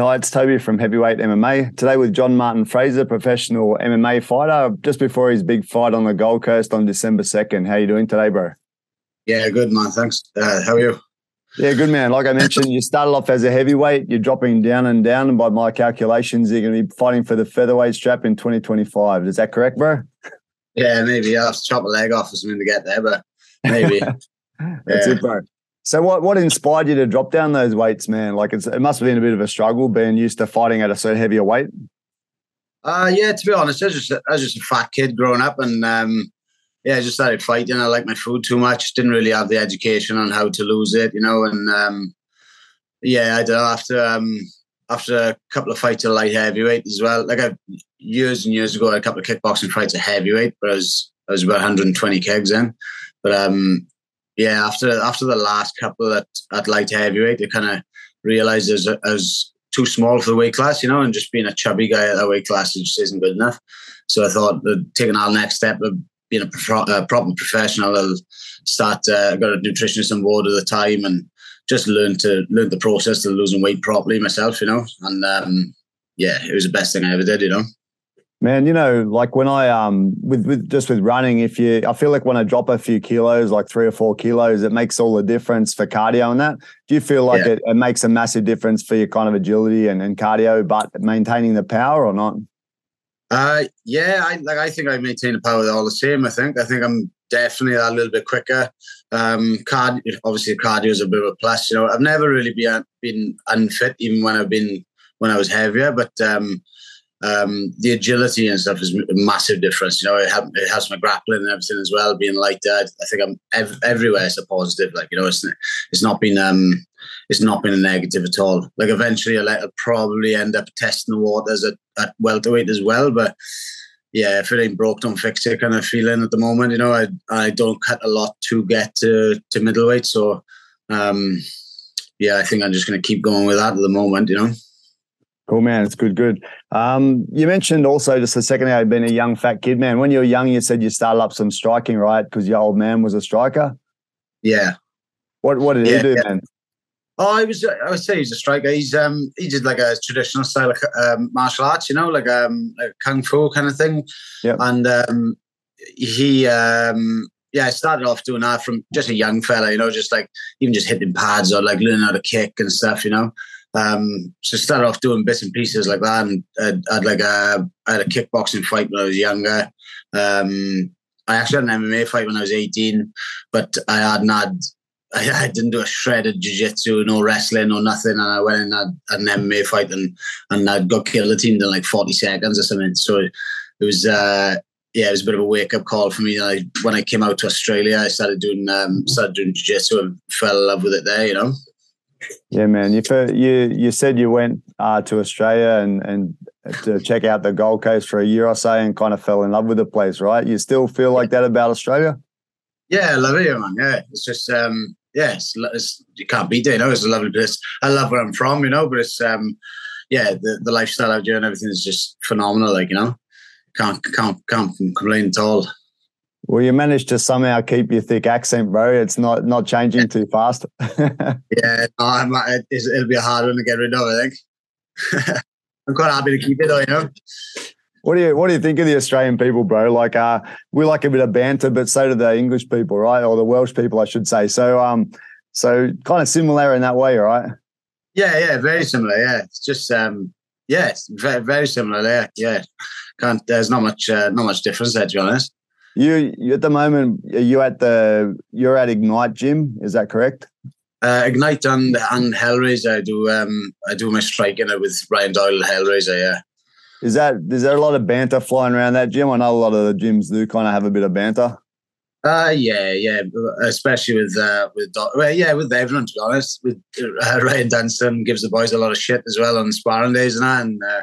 Hi, it's Toby from Heavyweight MMA. Today with John Martin Fraser, professional MMA fighter, just before his big fight on the Gold Coast on December 2nd. How you doing today, bro? Yeah, good, man. Thanks. Uh, how are you? Yeah, good, man. Like I mentioned, you started off as a heavyweight. You're dropping down and down. And by my calculations, you're going to be fighting for the featherweight strap in 2025. Is that correct, bro? Yeah, maybe. I'll chop a leg off or something to get there, but maybe. That's yeah. it, bro. So what what inspired you to drop down those weights, man? Like it must have been a bit of a struggle being used to fighting at a so heavier weight. Uh yeah, to be honest, I was just I was just a fat kid growing up and um yeah, I just started fighting. I liked my food too much. Didn't really have the education on how to lose it, you know, and um yeah, I don't know, after um after a couple of fights at light heavyweight as well. Like I years and years ago, I had a couple of kickboxing fights at heavyweight, but I was I was about 120 kegs then. But um yeah, after after the last couple at, at light heavyweight, they kind of realized as as too small for the weight class, you know, and just being a chubby guy at that weight class just isn't good enough. So I thought taking our next step of being a, pro- a proper professional, I'll start. Uh, got a nutritionist on board at the time and just learn to learn the process of losing weight properly myself, you know. And um, yeah, it was the best thing I ever did, you know. Man, you know, like when I um with with just with running, if you I feel like when I drop a few kilos, like three or four kilos, it makes all the difference for cardio and that. Do you feel like yeah. it, it makes a massive difference for your kind of agility and, and cardio, but maintaining the power or not? Uh yeah, I like I think I maintain the power all the same. I think. I think I'm definitely a little bit quicker. Um card obviously cardio is a bit of a plus, you know. I've never really been been unfit even when I've been when I was heavier, but um um, the agility and stuff is a massive difference. You know, it, helps, it helps my grappling and everything as well. Being like that, I think I'm ev- everywhere. It's a positive. Like you know, it's it's not been um, it's not been a negative at all. Like eventually, I'll, I'll probably end up testing the waters at, at welterweight as well. But yeah, if it ain't broke, don't fix it. Kind of feeling at the moment. You know, I I don't cut a lot to get to to middleweight. So um, yeah, I think I'm just going to keep going with that at the moment. You know. Cool, man. It's good, good. Um, you mentioned also just a second ago being a young fat kid, man. When you were young, you said you started up some striking, right? Because your old man was a striker. Yeah. What What did yeah, he do, yeah. man? Oh, I was. I would say he's a striker. He's um he did like a traditional style of um, martial arts, you know, like um like kung fu kind of thing. Yeah. And um he um yeah, I started off doing that from just a young fella, you know, just like even just hitting pads or like learning how to kick and stuff, you know. Um, so started off doing bits and pieces like that, and I'd, I'd like a, I had a kickboxing fight when I was younger. Um, I actually had an MMA fight when I was 18, but I hadn't had, I, I didn't do a shred of jiu-jitsu, no wrestling, or nothing. And I went in and had, an MMA fight and, and I got guillotined in like 40 seconds or something. So it was, uh, yeah, it was a bit of a wake up call for me. I, when I came out to Australia, I started doing, um, started doing jiu-jitsu and fell in love with it there, you know? Yeah, man. You you you said you went uh, to Australia and and to check out the Gold Coast for a year or so and kind of fell in love with the place, right? You still feel like that about Australia? Yeah, I love it, man. Yeah, it's just um, yeah, it's, it's, you can't beat it. You know, it's a lovely place. I love where I'm from, you know, but it's um, yeah, the the lifestyle out here and everything is just phenomenal. Like you know, can't can't can't complain at all. Well, you managed to somehow keep your thick accent, bro. It's not not changing too fast. yeah, no, it'll be a hard one to get rid of. I think. I'm quite happy to keep it, though. You know. What do you What do you think of the Australian people, bro? Like, uh, we like a bit of banter, but so do the English people, right? Or the Welsh people, I should say. So, um, so kind of similar in that way, right? Yeah, yeah, very similar. Yeah, it's just um, yeah, it's very, very similar. Yeah, yeah. Can't. There's not much, uh, not much difference there, to be honest. You, you at the moment, are you at the you're at Ignite Gym? Is that correct? Uh, Ignite and and Hellraiser. I do um I do my striking with Ryan Doyle Hellraiser. Yeah. Is that is there a lot of banter flying around that gym? I know a lot of the gyms do kind of have a bit of banter. Uh yeah, yeah, especially with uh with well, yeah, with everyone to be honest. With uh, Ryan Dunstan gives the boys a lot of shit as well on sparring days and that, and uh,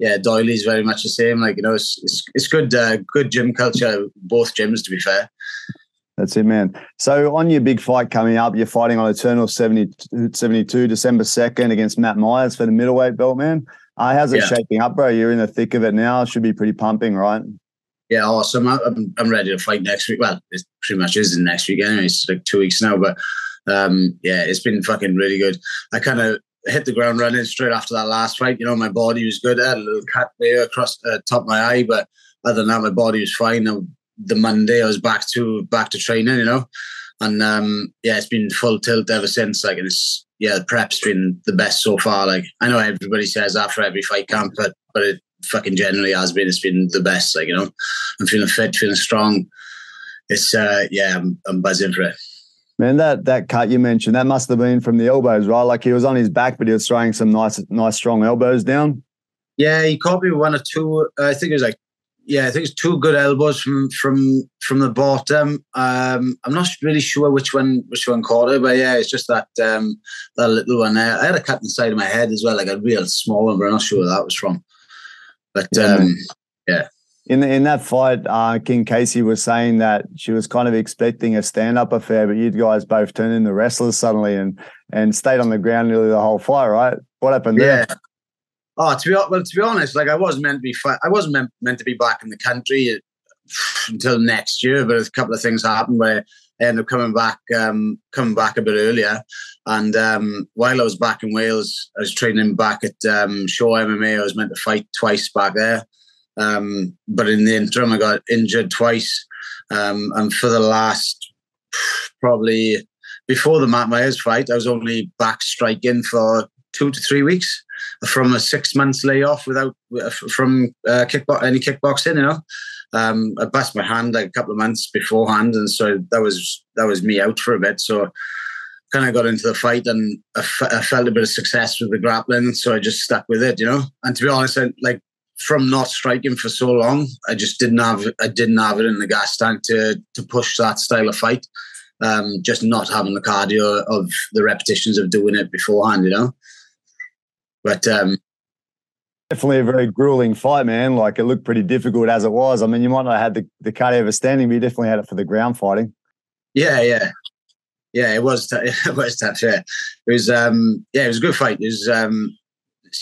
yeah, Doyley's very much the same. Like you know, it's it's, it's good uh, good gym culture both gyms. To be fair. That's it, man. So on your big fight coming up, you're fighting on Eternal 70, 72, December 2nd against Matt Myers for the middleweight belt, man. Uh, how's it yeah. shaping up, bro? You're in the thick of it now. Should be pretty pumping, right? Yeah, awesome. I'm, I'm ready to fight next week. Well, it pretty much is next week anyway. It's like two weeks now, but um, yeah, it's been fucking really good. I kind of hit the ground running straight after that last fight. You know, my body was good. I had a little cut there across the top of my eye, but other than that, my body was fine. And the Monday, I was back to back to training. You know, and um, yeah, it's been full tilt ever since. Like, and it's yeah, the prep's been the best so far. Like, I know everybody says after every fight camp, but but it fucking generally has been. It's been the best. Like, you know, I'm feeling fit, feeling strong. It's uh, yeah, I'm, I'm buzzing for it. Man, that that cut you mentioned, that must have been from the elbows, right? Like he was on his back, but he was throwing some nice, nice strong elbows down. Yeah, he caught me one or two. I think it was like, yeah, I think it's two good elbows from from from the bottom. Um, I'm not really sure which one which one caught it, but yeah, it's just that um, that little one there. I had a cut in the side of my head as well, like a real small one, but I'm not sure where that was from. But yeah, um, yeah in in that fight, uh, King Casey was saying that she was kind of expecting a stand up affair, but you guys both turned into wrestlers suddenly and and stayed on the ground nearly the whole fight, right? What happened yeah. there? Oh, to be well, to be honest, like I wasn't meant to be, I wasn't meant, meant to be back in the country until next year, but a couple of things happened where I ended up coming back, um, coming back a bit earlier. And um, while I was back in Wales, I was training back at um, Shaw MMA. I was meant to fight twice back there. Um, but in the interim, I got injured twice. Um, and for the last probably before the Matt Myers fight, I was only back striking for two to three weeks from a six months layoff without from uh, any kickboxing. You know, um, I bust my hand like a couple of months beforehand, and so that was that was me out for a bit. So kind of got into the fight, and I, f- I felt a bit of success with the grappling, so I just stuck with it. You know, and to be honest, I, like from not striking for so long, I just didn't have I didn't have it in the gas tank to to push that style of fight. Um, just not having the cardio of the repetitions of doing it beforehand, you know. But um, definitely a very grueling fight, man. Like it looked pretty difficult as it was. I mean, you might not have had the, the cardio of standing, but you definitely had it for the ground fighting. Yeah, yeah, yeah. It was t- it was tough. Yeah, it was. Um, yeah, it was a good fight. It was. Um,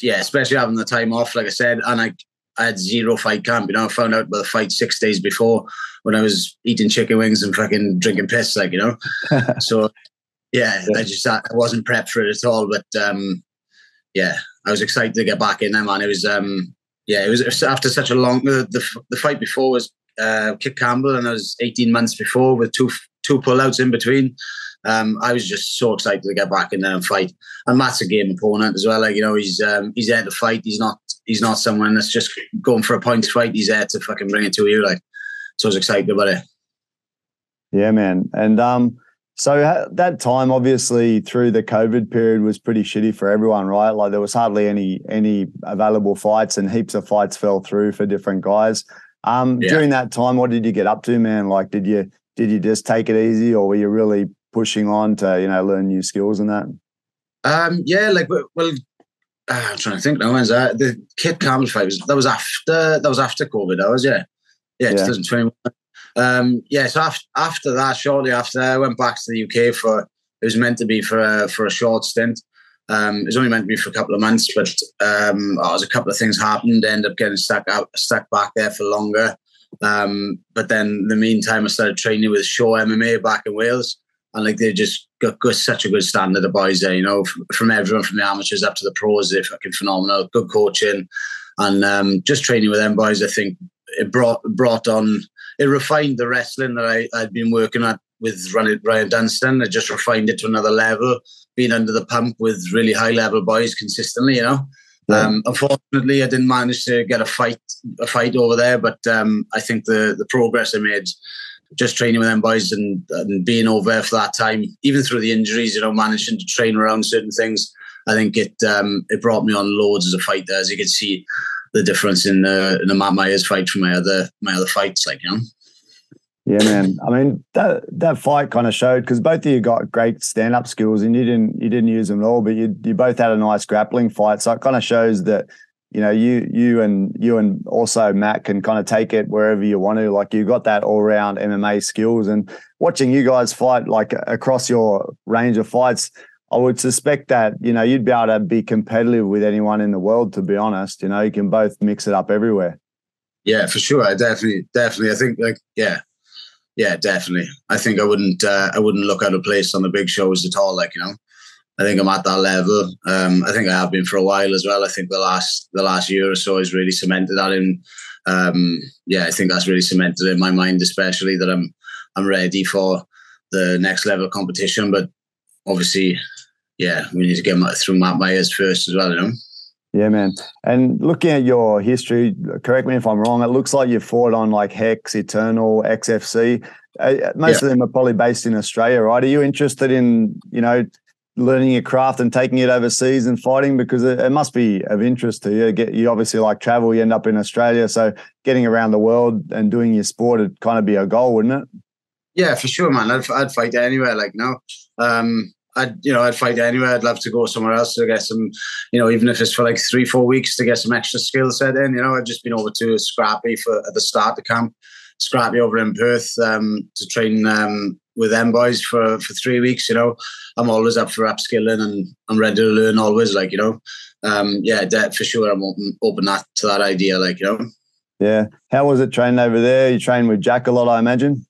yeah, especially having the time off, like I said, and I I had zero fight camp. You know, I found out about the fight six days before when I was eating chicken wings and fucking drinking piss, like you know. so yeah, yeah, I just I wasn't prepped for it at all. But um, yeah, I was excited to get back in there, man. It was um, yeah, it was, it was after such a long the, the, the fight before was uh, Kit Campbell, and I was eighteen months before with two two pullouts in between. Um, I was just so excited to get back in there and fight. And Matt's a game opponent as well. Like you know, he's um, he's there to fight. He's not he's not someone that's just going for a points fight. He's there to fucking bring it to you. Like, so I was excited about it. Yeah, man. And um, so that time, obviously, through the COVID period, was pretty shitty for everyone, right? Like there was hardly any any available fights, and heaps of fights fell through for different guys. Um, yeah. during that time, what did you get up to, man? Like, did you did you just take it easy, or were you really pushing on to you know learn new skills and that? Um, yeah, like well, uh, I'm trying to think now. When's that? The Kit Campbell fight was that was after that was after COVID. That was yeah, yeah, yeah. 2021. Um, yeah, so after after that, shortly after, I went back to the UK for it was meant to be for a, for a short stint. Um, it was only meant to be for a couple of months, but um, oh, was a couple of things happened. I ended up getting stuck out, stuck back there for longer. Um, but then, in the meantime, I started training with Shaw MMA back in Wales and like they just got good, such a good standard of boys there. You know, from, from, everyone from the amateurs up to the pros, they're fucking phenomenal. Good coaching, and um, just training with them boys. I think it brought brought on it refined the wrestling that I, I'd been working at with Ryan Dunstan. It just refined it to another level, being under the pump with really high level boys consistently. You know. Yeah. Um, unfortunately, I didn't manage to get a fight a fight over there, but um, I think the the progress I made just training with them boys and, and being over there for that time, even through the injuries, you know, managing to train around certain things. I think it um, it brought me on loads as a fighter, as you can see the difference in the in the Matt Myers fight from my other my other fights, like you know. Yeah, man. I mean that that fight kind of showed because both of you got great stand up skills and you didn't you didn't use them at all, but you you both had a nice grappling fight. So it kind of shows that you know, you you and you and also Matt can kind of take it wherever you want to. Like you've got that all round MMA skills, and watching you guys fight like across your range of fights, I would suspect that you know you'd be able to be competitive with anyone in the world. To be honest, you know, you can both mix it up everywhere. Yeah, for sure. I definitely, definitely. I think like yeah, yeah, definitely. I think I wouldn't uh, I wouldn't look out of place on the big shows at all. Like you know, I think I'm at that level. Um, I think I have been for a while as well. I think the last the last year or so has really cemented that in. Um, yeah, I think that's really cemented in my mind, especially that I'm I'm ready for the next level competition. But obviously, yeah, we need to get through Matt Myers first as well, you know. Yeah, man. And looking at your history, correct me if I'm wrong. It looks like you fought on like Hex, Eternal, XFC. Uh, most yeah. of them are probably based in Australia, right? Are you interested in you know learning your craft and taking it overseas and fighting because it, it, must be of interest to you. Get you obviously like travel, you end up in Australia, so getting around the world and doing your sport would kind of be a goal, wouldn't it? Yeah, for sure, man. I'd, I'd fight anywhere. Like no, um, I'd you know I'd fight anywhere. I'd love to go somewhere else to get some, you know, even if it's for like three four weeks to get some extra skill set in. You know, I've just been over to Scrappy for at the start of camp, Scrappy over in Perth um, to train um, with them boys for for three weeks. You know, I'm always up for upskilling and I'm ready to learn always. Like you know, um, yeah, that for sure. I'm open open that to that idea. Like you know. Yeah. How was it training over there? You train with Jack a lot, I imagine.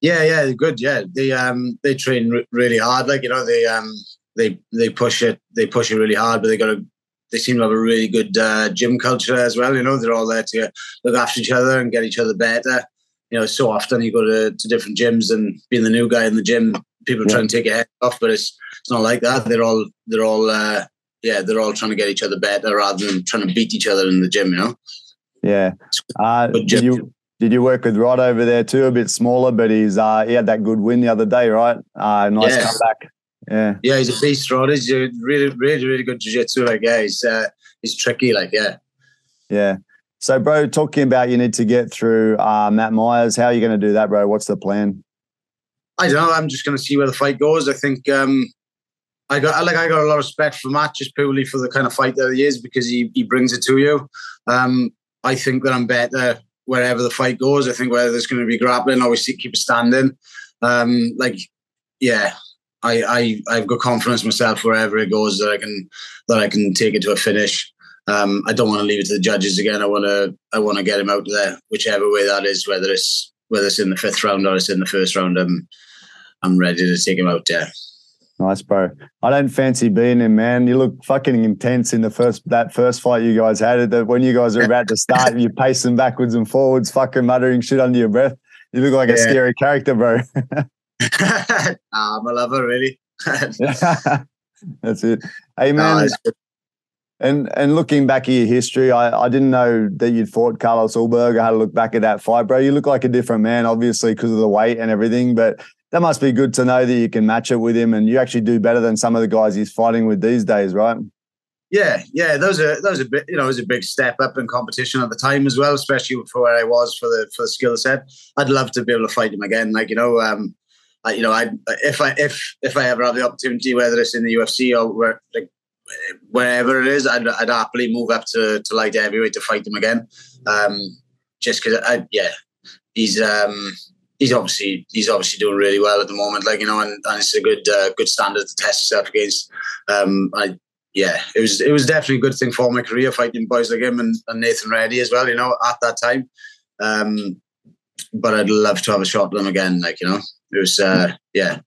Yeah, yeah, good. Yeah, they um they train r- really hard. Like you know, they um they they push it they push it really hard, but they got a they seem to have a really good uh, gym culture as well. You know, they're all there to look after each other and get each other better you know, so often you go to, to different gyms and being the new guy in the gym, people yeah. try and take your head off, but it's it's not like that. They're all they're all uh, yeah, they're all trying to get each other better rather than trying to beat each other in the gym. You know. Yeah. Uh, did you did you work with Rod over there too? A bit smaller, but he's uh, he had that good win the other day, right? Uh, nice yeah. comeback. Yeah. Yeah, he's a beast, Rod. He's a really, really, really good jiu-jitsu. Like, yeah, he's uh, he's tricky. Like, yeah. Yeah. So, bro, talking about you need to get through uh, Matt Myers. How are you going to do that, bro? What's the plan? I don't know. I'm just going to see where the fight goes. I think um, I got like I got a lot of respect for Matt just purely for the kind of fight that he is because he he brings it to you. Um, I think that I'm better wherever the fight goes. I think whether there's going to be grappling, obviously keep standing. Um, like, yeah, I, I I've got confidence myself wherever it goes that I can that I can take it to a finish. Um, I don't want to leave it to the judges again. I want to I want to get him out there, whichever way that is, whether it's whether it's in the fifth round or it's in the first round. I'm I'm ready to take him out there. Nice, bro. I don't fancy being him, man. You look fucking intense in the first that first fight you guys had. That when you guys are about to start, you're pacing backwards and forwards, fucking muttering shit under your breath. You look like yeah. a scary character, bro. I'm a lover, really. That's it. Hey, man. No, and and looking back at your history, I, I didn't know that you'd fought Carlos Ulberg. I had to look back at that fight, bro. You look like a different man, obviously, because of the weight and everything. But that must be good to know that you can match it with him, and you actually do better than some of the guys he's fighting with these days, right? Yeah, yeah, Those are those that was a bit, you know, it was a big step up in competition at the time as well, especially for where I was for the for the skill set. I'd love to be able to fight him again, like you know, um, you know, I if I if if I ever have the opportunity, whether it's in the UFC or where like wherever it is, I'd, I'd happily move up to, to light heavyweight to fight him again. Um, just because, yeah, he's um, he's obviously he's obviously doing really well at the moment. Like you know, and, and it's a good uh, good standard to test yourself against. Um, I yeah, it was it was definitely a good thing for my career fighting boys like him and, and Nathan Reddy as well. You know, at that time. Um, but I'd love to have a shot at them again. Like you know, it was uh, yeah,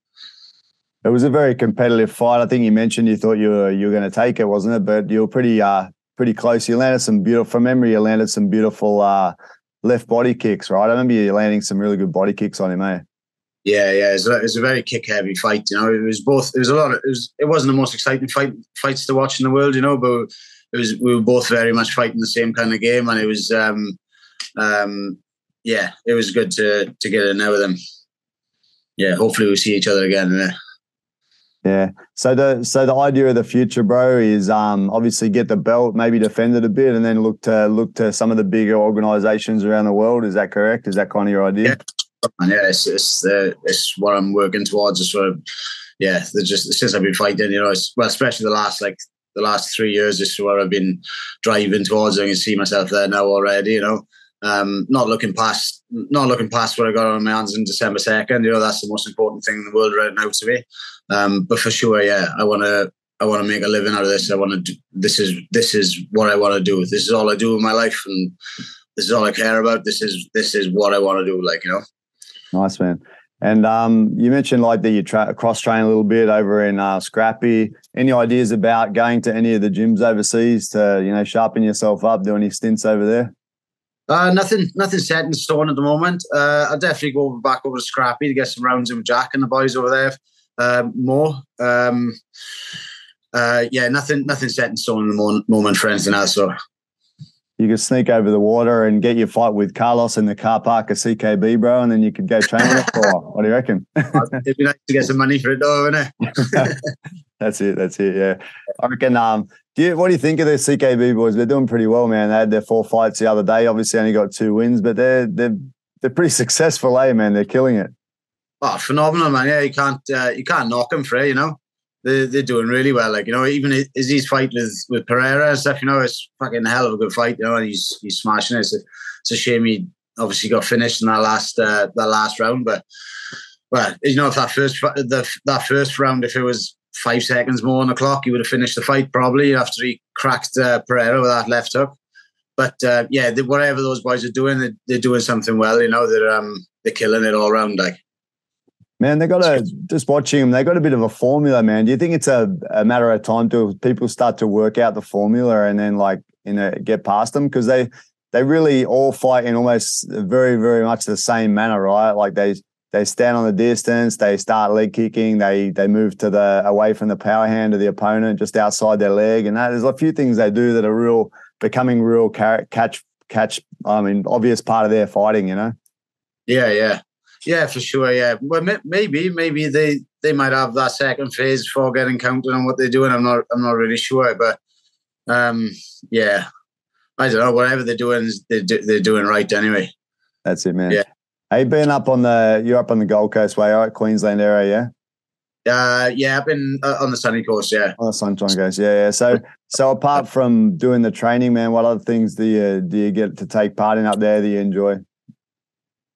it was a very competitive fight. I think you mentioned you thought you were you were going to take it, wasn't it? But you were pretty uh pretty close. You landed some beautiful from memory. You landed some beautiful uh left body kicks, right? I remember you landing some really good body kicks on him, eh? Yeah, yeah, it was, a, it was a very kick heavy fight. You know, it was both. It was a lot. Of, it was. It wasn't the most exciting fight fights to watch in the world. You know, but it was. We were both very much fighting the same kind of game, and it was. um um Yeah, it was good to to get in there with them. Yeah, hopefully we'll see each other again. Yeah. Yeah. So the so the idea of the future, bro, is um obviously get the belt, maybe defend it a bit, and then look to look to some of the bigger organizations around the world. Is that correct? Is that kind of your idea? Yeah, yeah it's it's, uh, it's what I'm working towards. Is sort of yeah, just since I've been fighting, you know, well, especially the last like the last three years this is where I've been driving towards. I can see myself there now already. You know, um, not looking past not looking past what I got on my hands in December second. You know, that's the most important thing in the world right now to me. Um, but for sure, yeah, I want to I want to make a living out of this. I want to. This is this is what I want to do. This is all I do in my life, and this is all I care about. This is this is what I want to do. Like you know. Nice man. And um, you mentioned like that you tra- cross train a little bit over in uh, Scrappy. Any ideas about going to any of the gyms overseas to you know sharpen yourself up? Do any stints over there? Uh, nothing, nothing set in stone at the moment. Uh, I'll definitely go back over to Scrappy to get some rounds in with Jack and the boys over there uh, more. Um, uh, yeah, nothing, nothing set in stone in the moment for anything else. So you could sneak over the water and get your fight with Carlos in the car park at CKB, bro, and then you could go train with for What do you reckon? It'd be nice to get some money for it, though, wouldn't it? that's it. That's it. Yeah, I reckon. Um, do you, what do you think of the CKB boys? They're doing pretty well, man. They had their four fights the other day. Obviously, only got two wins, but they're they're they're pretty successful, eh, man? They're killing it. Oh, phenomenal, man! Yeah, you can't uh, you can't knock them for it, you know they're, they're doing really well. Like you know, even his fight with with Pereira and stuff, you know, it's fucking hell of a good fight. You know, and he's he's smashing it. It's a, it's a shame he obviously got finished in that last uh, that last round, but well, you know, if that first the that first round, if it was five seconds more on the clock, he would have finished the fight probably after he cracked uh, Pereira with that left hook. But uh, yeah, whatever those boys are doing, they're, they're, doing something well. You know, they're um, they're killing it all around. Like Man, they got a just watching them. They got a bit of a formula, man. Do you think it's a, a matter of time till people start to work out the formula and then like you know get past them because they they really all fight in almost very very much the same manner, right? Like they they stand on the distance, they start leg kicking, they they move to the away from the power hand of the opponent, just outside their leg, and that, there's a few things they do that are real becoming real catch catch. I mean, obvious part of their fighting, you know. Yeah, yeah. Yeah, for sure. Yeah, well, maybe maybe they they might have that second phase for getting counted on what they're doing. I'm not I'm not really sure, but um, yeah, I don't know. Whatever they're doing, they're they're doing right anyway. That's it, man. Yeah. Hey, been up on the you're up on the Gold Coast way, all right? Queensland area, yeah. Uh, yeah, I've been uh, on the sunny coast. Yeah, on the Sunshine Coast. Yeah, yeah. So, so apart from doing the training, man, what other things do you do you get to take part in up there that you enjoy?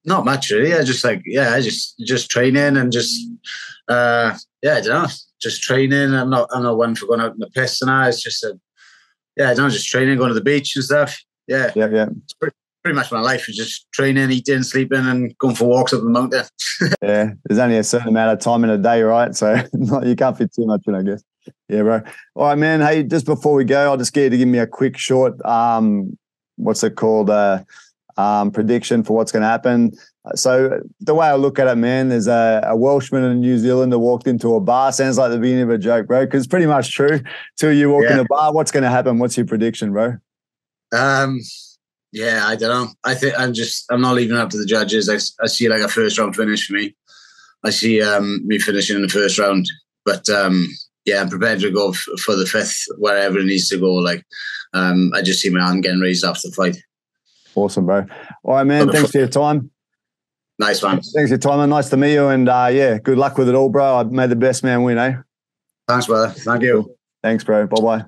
Not much really. I just like yeah, I just just training and just uh yeah, I don't know, just training. I'm not I'm not one for going out in the piss and I. It's just a yeah, I don't know, just training, going to the beach and stuff. Yeah, yeah, yeah. It's pretty, pretty much my life is just training, eating, sleeping, and going for walks up the mountain. yeah, there's only a certain amount of time in a day, right? So you can't fit too much in, I guess. Yeah, bro. All right, man. Hey, just before we go, I'll just get you to give me a quick, short, um, what's it called? Uh, um, prediction for what's going to happen. So the way I look at it, man, there's a, a Welshman in New Zealand that walked into a bar. Sounds like the beginning of a joke, bro. Because it's pretty much true. Till you walk yeah. in a bar, what's going to happen? What's your prediction, bro? Um, yeah, I don't know. I think I'm just I'm not leaving up to the judges. I, I see like a first round finish for me. I see um, me finishing in the first round, but um, yeah, I'm prepared to go f- for the fifth wherever it needs to go. Like um, I just see my arm getting raised after the fight. Awesome, bro. All right, man. Thanks for your time. Nice one. Thanks for your time, man. Nice to meet you. And uh, yeah, good luck with it all, bro. I made the best man win, eh? Thanks, brother. Thank you. Thanks, bro. Bye bye.